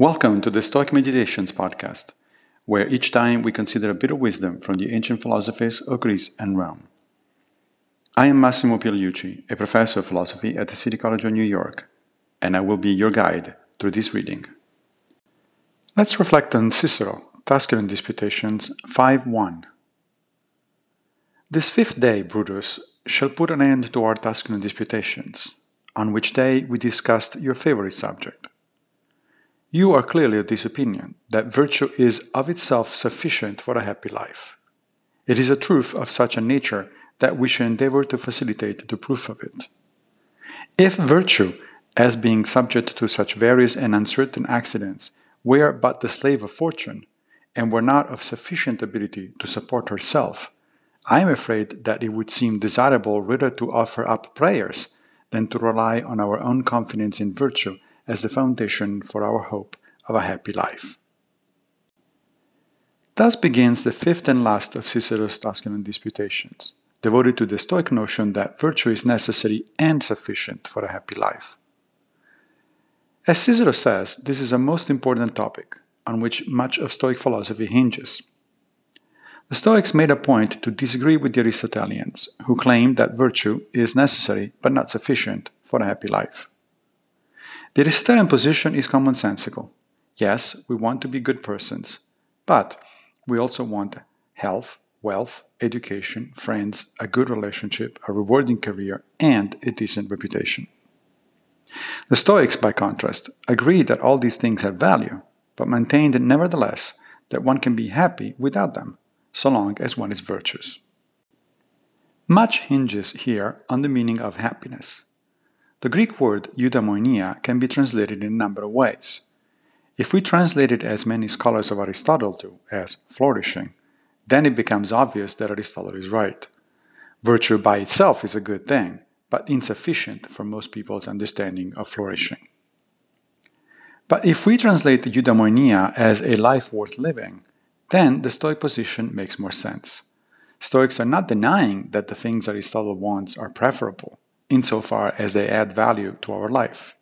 Welcome to the Stoic Meditations podcast, where each time we consider a bit of wisdom from the ancient philosophies of Greece and Rome. I am Massimo Pigliucci, a professor of philosophy at the City College of New York, and I will be your guide through this reading. Let's reflect on Cicero, Tusculan Disputations 5.1. This fifth day, Brutus, shall put an end to our Tusculan disputations, on which day we discussed your favorite subject. You are clearly of this opinion that virtue is of itself sufficient for a happy life. It is a truth of such a nature that we should endeavor to facilitate the proof of it. If virtue, as being subject to such various and uncertain accidents, were but the slave of fortune, and were not of sufficient ability to support herself, I am afraid that it would seem desirable rather to offer up prayers than to rely on our own confidence in virtue as the foundation for our hope of a happy life. Thus begins the fifth and last of Cicero's Tusculan disputations, devoted to the Stoic notion that virtue is necessary and sufficient for a happy life. As Cicero says, this is a most important topic on which much of Stoic philosophy hinges. The Stoics made a point to disagree with the Aristotelians, who claimed that virtue is necessary but not sufficient for a happy life. The Aristotelian position is commonsensical. Yes, we want to be good persons, but we also want health, wealth, education, friends, a good relationship, a rewarding career, and a decent reputation. The Stoics, by contrast, agreed that all these things have value, but maintained nevertheless that one can be happy without them, so long as one is virtuous. Much hinges here on the meaning of happiness. The Greek word eudaimonia can be translated in a number of ways. If we translate it as many scholars of Aristotle do, as flourishing, then it becomes obvious that Aristotle is right. Virtue by itself is a good thing, but insufficient for most people's understanding of flourishing. But if we translate eudaimonia as a life worth living, then the Stoic position makes more sense. Stoics are not denying that the things Aristotle wants are preferable, insofar as they add value to our life.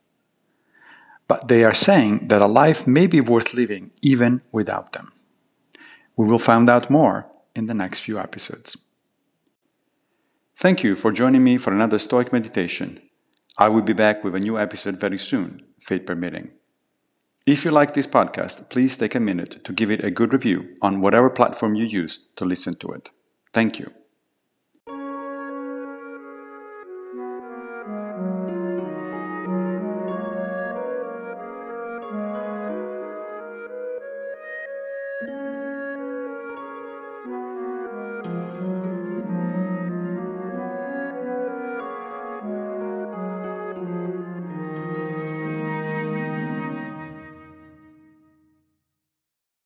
But they are saying that a life may be worth living even without them. We will find out more in the next few episodes. Thank you for joining me for another Stoic meditation. I will be back with a new episode very soon, fate permitting. If you like this podcast, please take a minute to give it a good review on whatever platform you use to listen to it. Thank you.